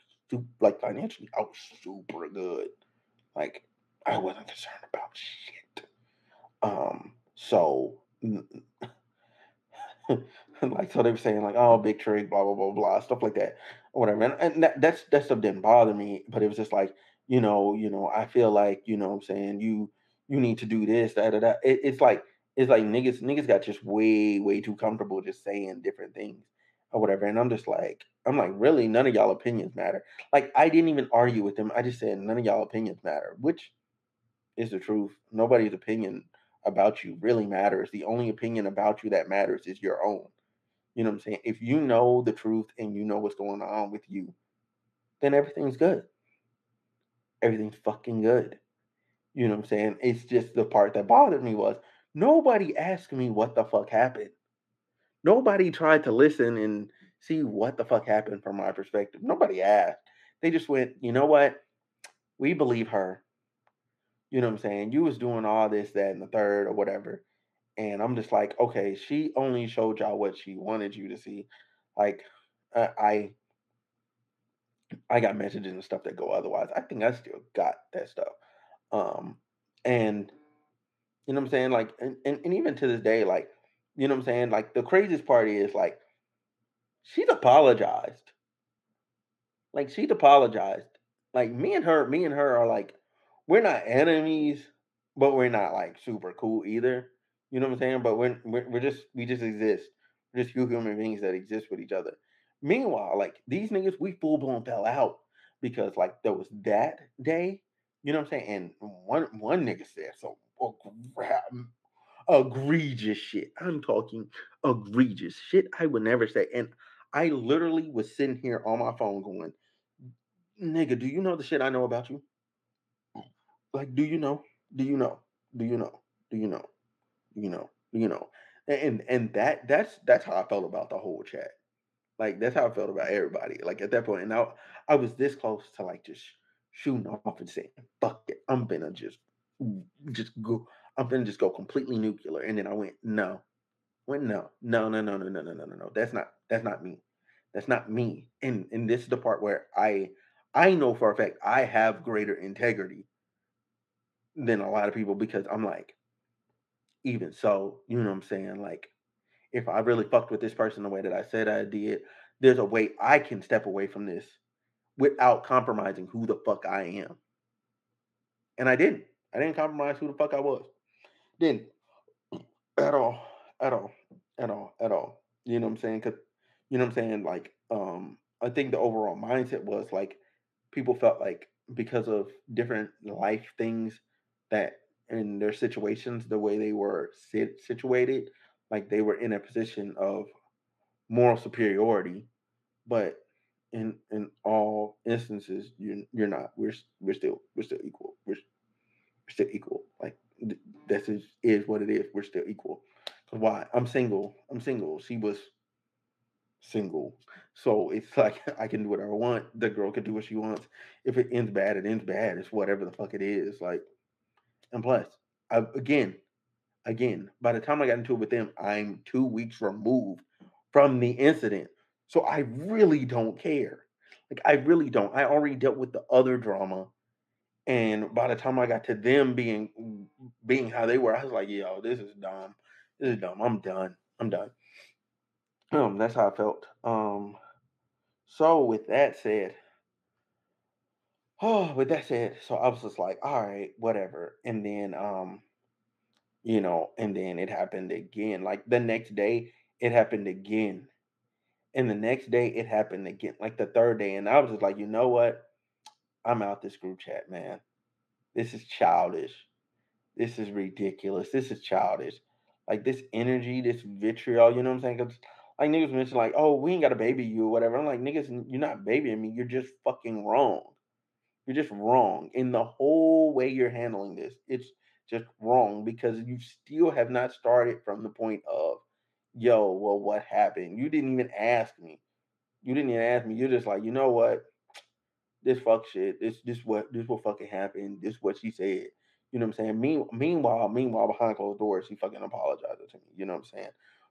like financially i was super good. Like i wasn't concerned about shit. Um so like so they were saying like oh big trick blah blah blah blah stuff like that or whatever and, and that that's that stuff didn't bother me but it was just like you know you know i feel like you know i'm saying you you need to do this that that, that. It, it's like it's like niggas niggas got just way way too comfortable just saying different things or whatever and i'm just like i'm like really none of y'all opinions matter like i didn't even argue with them i just said none of y'all opinions matter which is the truth nobody's opinion about you really matters the only opinion about you that matters is your own you know what I'm saying? If you know the truth and you know what's going on with you, then everything's good. Everything's fucking good. You know what I'm saying? It's just the part that bothered me was nobody asked me what the fuck happened. Nobody tried to listen and see what the fuck happened from my perspective. Nobody asked. They just went, you know what? We believe her. You know what I'm saying? You was doing all this, that, and the third, or whatever. And I'm just like, okay, she only showed y'all what she wanted you to see. Like, uh, I I got messages and stuff that go otherwise. I think I still got that stuff. Um, and you know what I'm saying? Like, and, and, and even to this day, like, you know what I'm saying? Like, the craziest part is like, she's apologized. Like, she's apologized. Like, me and her, me and her are like, we're not enemies, but we're not like super cool either. You know what I'm saying? But we're, we're, we're just we just exist. We're just few human beings that exist with each other. Meanwhile, like these niggas, we full blown fell out because like there was that day. You know what I'm saying? And one one nigga said, "So oh, egregious shit. I'm talking egregious shit I would never say. And I literally was sitting here on my phone going, nigga, do you know the shit I know about you? Like, do you know? Do you know? Do you know? Do you know? You know? You know? And and that that's that's how I felt about the whole chat. Like that's how I felt about everybody. Like at that point, and I I was this close to like just shooting off and saying, "Fuck it, I'm gonna just just go. I'm gonna just go completely nuclear." And then I went, "No, went no, no, no, no, no, no, no, no, no, no. That's not that's not me. That's not me." And and this is the part where I I know for a fact I have greater integrity than a lot of people because I'm like, even so, you know what I'm saying? Like, if I really fucked with this person the way that I said I did, there's a way I can step away from this without compromising who the fuck I am. And I didn't. I didn't compromise who the fuck I was. Didn't. At all. At all. At all. At all. You know what I'm saying? Cause you know what I'm saying? Like, um, I think the overall mindset was like people felt like because of different life things that in their situations, the way they were sit- situated, like they were in a position of moral superiority. But in in all instances, you you're not. We're we're still we're still equal. We're, we're still equal. Like this is is what it is. We're still equal. Cause why? I'm single. I'm single. She was single. So it's like I can do whatever I want. The girl can do what she wants. If it ends bad, it ends bad. It's whatever the fuck it is. Like, and plus, I, again, again, by the time I got into it with them, I'm two weeks removed from the incident. So I really don't care. Like I really don't. I already dealt with the other drama. And by the time I got to them being being how they were, I was like, yo, this is dumb. This is dumb. I'm done. I'm done. Um, that's how I felt. Um, so with that said, oh, but that's it. so I was just like, all right, whatever. And then, um, you know, and then it happened again. Like the next day, it happened again. And the next day, it happened again. Like the third day, and I was just like, you know what? I'm out this group chat, man. This is childish. This is ridiculous. This is childish. Like this energy, this vitriol, you know what I'm saying? Like niggas mention like, oh, we ain't got to baby you or whatever. I'm like, niggas, you're not babying me. You're just fucking wrong. You're just wrong in the whole way you're handling this. It's just wrong because you still have not started from the point of, yo, well, what happened? You didn't even ask me. You didn't even ask me. You're just like, you know what? This fuck shit. This this what this what fucking happened. This what she said. You know what I'm saying? Mean, meanwhile, meanwhile, behind closed doors, she fucking apologized to me. You know what I'm saying?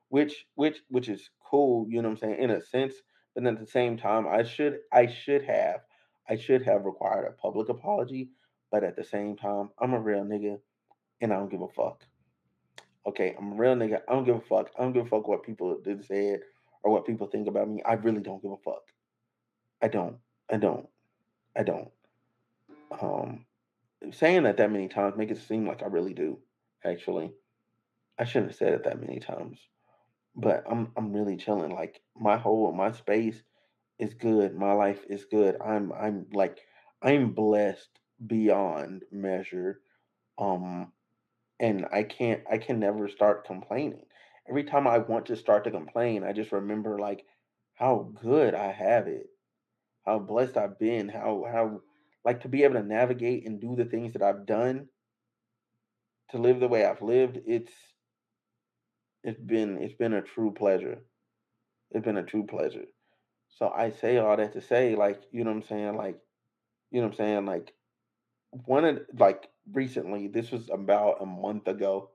which which which is cool, you know what I'm saying, in a sense. But at the same time, I should I should have I should have required a public apology. But at the same time, I'm a real nigga and I don't give a fuck. Okay, I'm a real nigga. I don't give a fuck. I don't give a fuck what people did said or what people think about me. I really don't give a fuck. I don't. I don't. I don't. Um, saying that that many times make it seem like I really do. Actually, I shouldn't have said it that many times but I'm I'm really chilling. Like my whole my space is good. My life is good. I'm I'm like I'm blessed beyond measure. Um and I can't I can never start complaining. Every time I want to start to complain, I just remember like how good I have it. How blessed I've been, how how like to be able to navigate and do the things that I've done to live the way I've lived, it's it's been it's been a true pleasure. It's been a true pleasure. So I say all that to say, like, you know what I'm saying? Like, you know what I'm saying? Like one of like recently, this was about a month ago.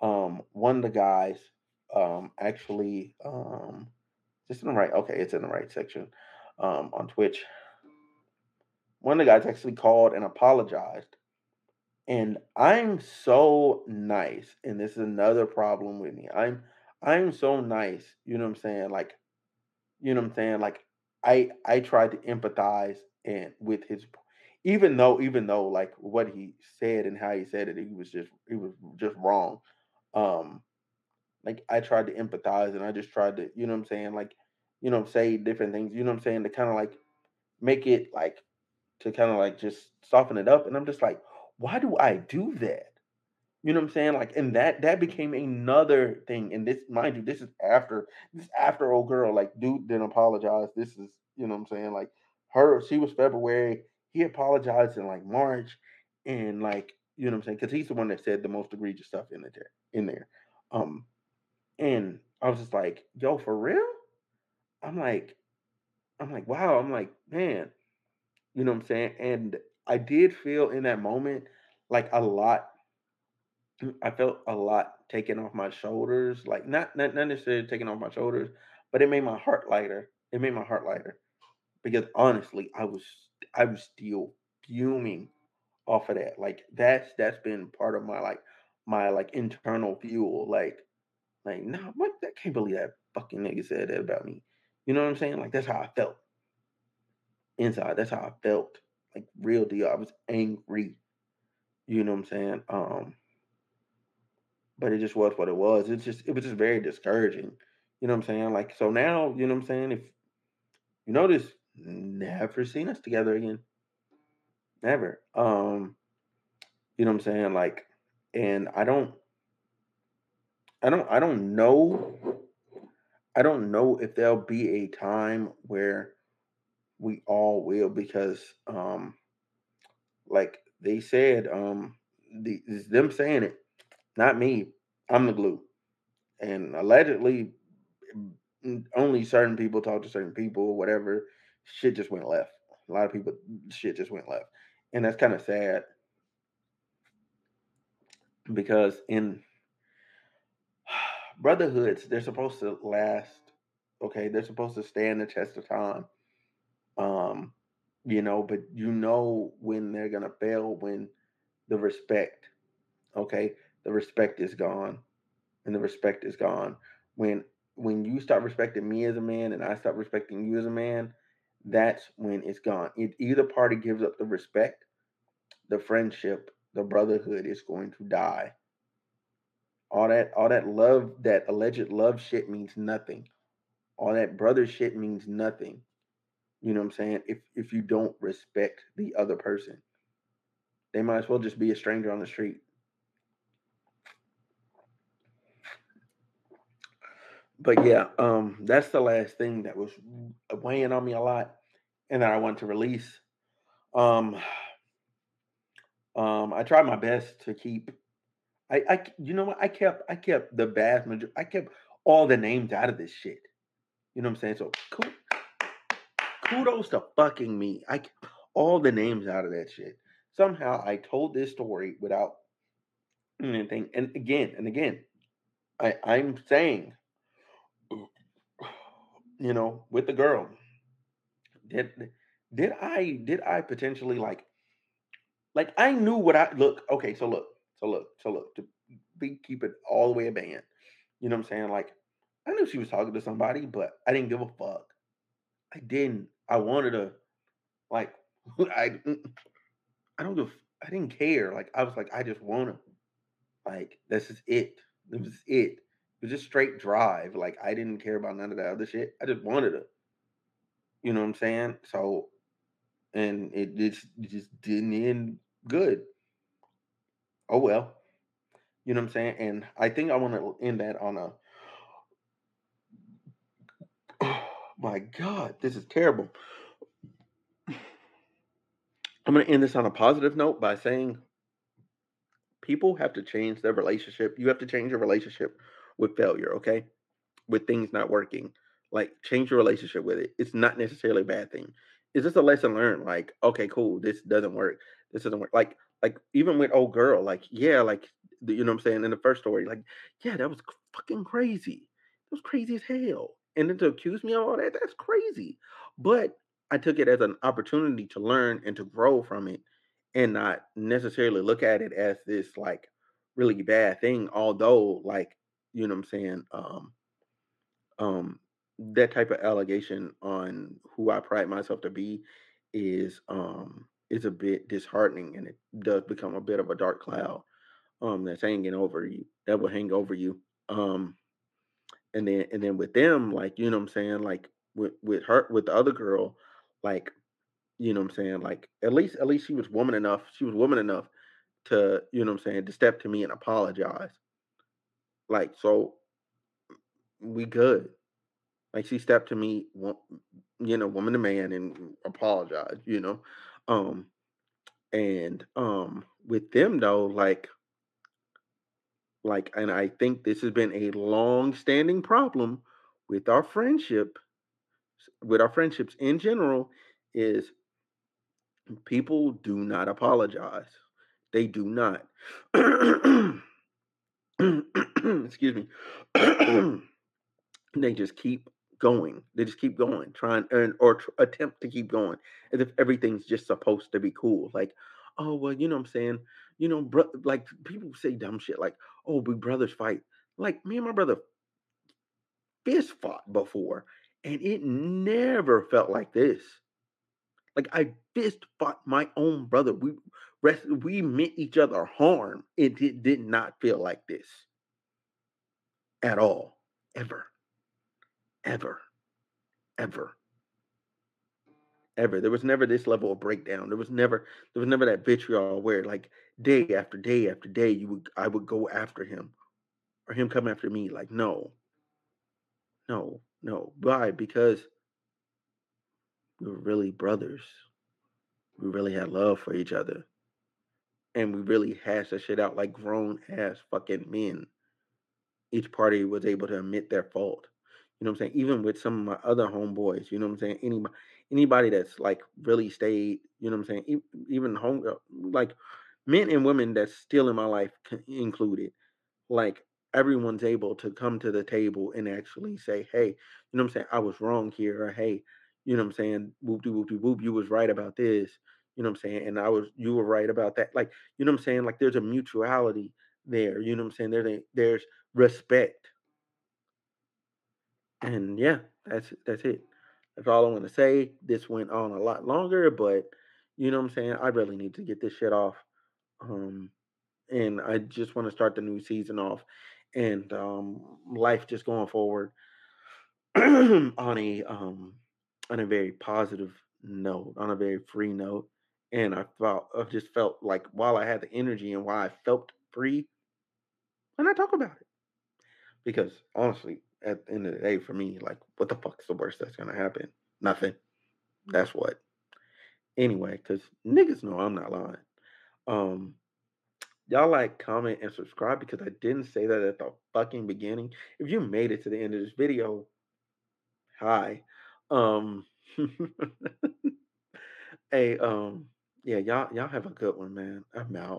Um, one of the guys um actually um just in the right okay, it's in the right section um on Twitch. One of the guys actually called and apologized and I'm so nice, and this is another problem with me. I'm I'm so nice, you know what I'm saying? Like, you know what I'm saying? Like, I I tried to empathize and with his even though even though like what he said and how he said it, he was just he was just wrong. Um like I tried to empathize and I just tried to, you know what I'm saying, like, you know, say different things, you know what I'm saying, to kind of like make it like to kind of like just soften it up. And I'm just like, why do I do that? You know what I'm saying? Like, and that that became another thing. And this, mind you, this is after this is after old girl. Like, dude didn't apologize. This is, you know what I'm saying? Like, her, she was February. He apologized in like March, and like, you know what I'm saying? Because he's the one that said the most egregious stuff in there. In there, um, and I was just like, yo, for real? I'm like, I'm like, wow. I'm like, man, you know what I'm saying? And I did feel in that moment like a lot I felt a lot taken off my shoulders, like not not, necessarily taken off my shoulders, but it made my heart lighter. It made my heart lighter because honestly, I was I was still fuming off of that. Like that's that's been part of my like my like internal fuel. Like like nah, what? I can't believe that fucking nigga said that about me. You know what I'm saying? Like that's how I felt inside. That's how I felt. Like real deal. I was angry. You know what I'm saying? Um but it just was what it was. It's just it was just very discouraging. You know what I'm saying? Like so now, you know what I'm saying? If you notice, never seen us together again. Never. Um, you know what I'm saying? Like, and I don't I don't I don't know I don't know if there'll be a time where we all will because um like they said, um the them saying it not me. I'm the glue. And allegedly, only certain people talk to certain people, whatever. Shit just went left. A lot of people, shit just went left. And that's kind of sad because in brotherhoods, they're supposed to last. Okay, they're supposed to stand the test of time. Um, you know, but you know when they're gonna fail when the respect, okay, the respect is gone and the respect is gone. When when you start respecting me as a man and i start respecting you as a man that's when it's gone. If either party gives up the respect the friendship the brotherhood is going to die. All that all that love that alleged love shit means nothing. All that brother shit means nothing. You know what i'm saying? If if you don't respect the other person they might as well just be a stranger on the street but yeah, um, that's the last thing that was weighing on me a lot, and that I want to release. Um, um, I tried my best to keep. I, I, you know what? I kept, I kept the vast majority. I kept all the names out of this shit. You know what I'm saying? So cool. Kudos to fucking me. I kept all the names out of that shit. Somehow I told this story without anything. And again and again, I, I'm saying you know, with the girl. Did did I did I potentially like like I knew what I look, okay, so look, so look, so look, to be keep it all the way a band. You know what I'm saying? Like I knew she was talking to somebody, but I didn't give a fuck. I didn't. I wanted to like I mm, I don't give I didn't care. Like I was like, I just wanna like this is it. This is it. Was just straight drive. Like I didn't care about none of that other shit. I just wanted it. You know what I'm saying? So, and it just it just didn't end good. Oh well. You know what I'm saying? And I think I want to end that on a. Oh my God, this is terrible. I'm going to end this on a positive note by saying people have to change their relationship. You have to change your relationship with failure, okay? With things not working. Like change your relationship with it. It's not necessarily a bad thing. It's just a lesson learned. Like, okay, cool, this doesn't work. This doesn't work. Like, like even with old girl, like, yeah, like you know what I'm saying in the first story, like, yeah, that was fucking crazy. It was crazy as hell. And then to accuse me of all that, that's crazy. But I took it as an opportunity to learn and to grow from it and not necessarily look at it as this like really bad thing. Although, like, you know what I'm saying? Um, um, that type of allegation on who I pride myself to be is um is a bit disheartening and it does become a bit of a dark cloud um that's hanging over you that will hang over you um and then and then with them like you know what i'm saying like with with her with the other girl like you know what i'm saying like at least at least she was woman enough she was woman enough to, you know what I'm saying, to step to me and apologize. Like, so we good. Like she stepped to me, you know, woman to man, and apologized. You know, um, and um, with them though, like, like, and I think this has been a long-standing problem with our friendship, with our friendships in general, is people do not apologize. They do not. Excuse me. they just keep going. They just keep going, trying and or tr- attempt to keep going as if everything's just supposed to be cool. Like, oh well, you know what I'm saying. You know, bro, like people say dumb shit like, "Oh, we brothers fight." Like me and my brother fist fought before, and it never felt like this. Like I fist fought my own brother. We rest, we meant each other harm. It did, did not feel like this at all, ever, ever, ever. ever. There was never this level of breakdown. There was never there was never that vitriol where like day after day after day you would I would go after him or him come after me. Like no, no, no. Why? Because we were really brothers. We really had love for each other. And we really hashed that shit out like grown ass fucking men. Each party was able to admit their fault. You know what I'm saying? Even with some of my other homeboys, you know what I'm saying? Anybody anybody that's like really stayed, you know what I'm saying? Even home uh, like men and women that's still in my life included like everyone's able to come to the table and actually say, hey, you know what I'm saying? I was wrong here, or hey, you know what I'm saying? Whoop de whoop de whoop, you was right about this, you know what I'm saying? And I was you were right about that. Like, you know what I'm saying? Like there's a mutuality there, you know what I'm saying? There's a, there's respect. And yeah, that's that's it. That's all I want to say. This went on a lot longer, but you know what I'm saying? I really need to get this shit off. Um and I just want to start the new season off and um, life just going forward on a um, on a very positive note, on a very free note. And I felt I just felt like while I had the energy and while I felt free, and I talk about it because honestly, at the end of the day, for me, like, what the fuck is the worst that's gonna happen? Nothing. That's what. Anyway, because niggas know I'm not lying. Um, Y'all like, comment, and subscribe because I didn't say that at the fucking beginning. If you made it to the end of this video, hi. Um hey, um, yeah, y'all y'all have a good one, man. I'm out.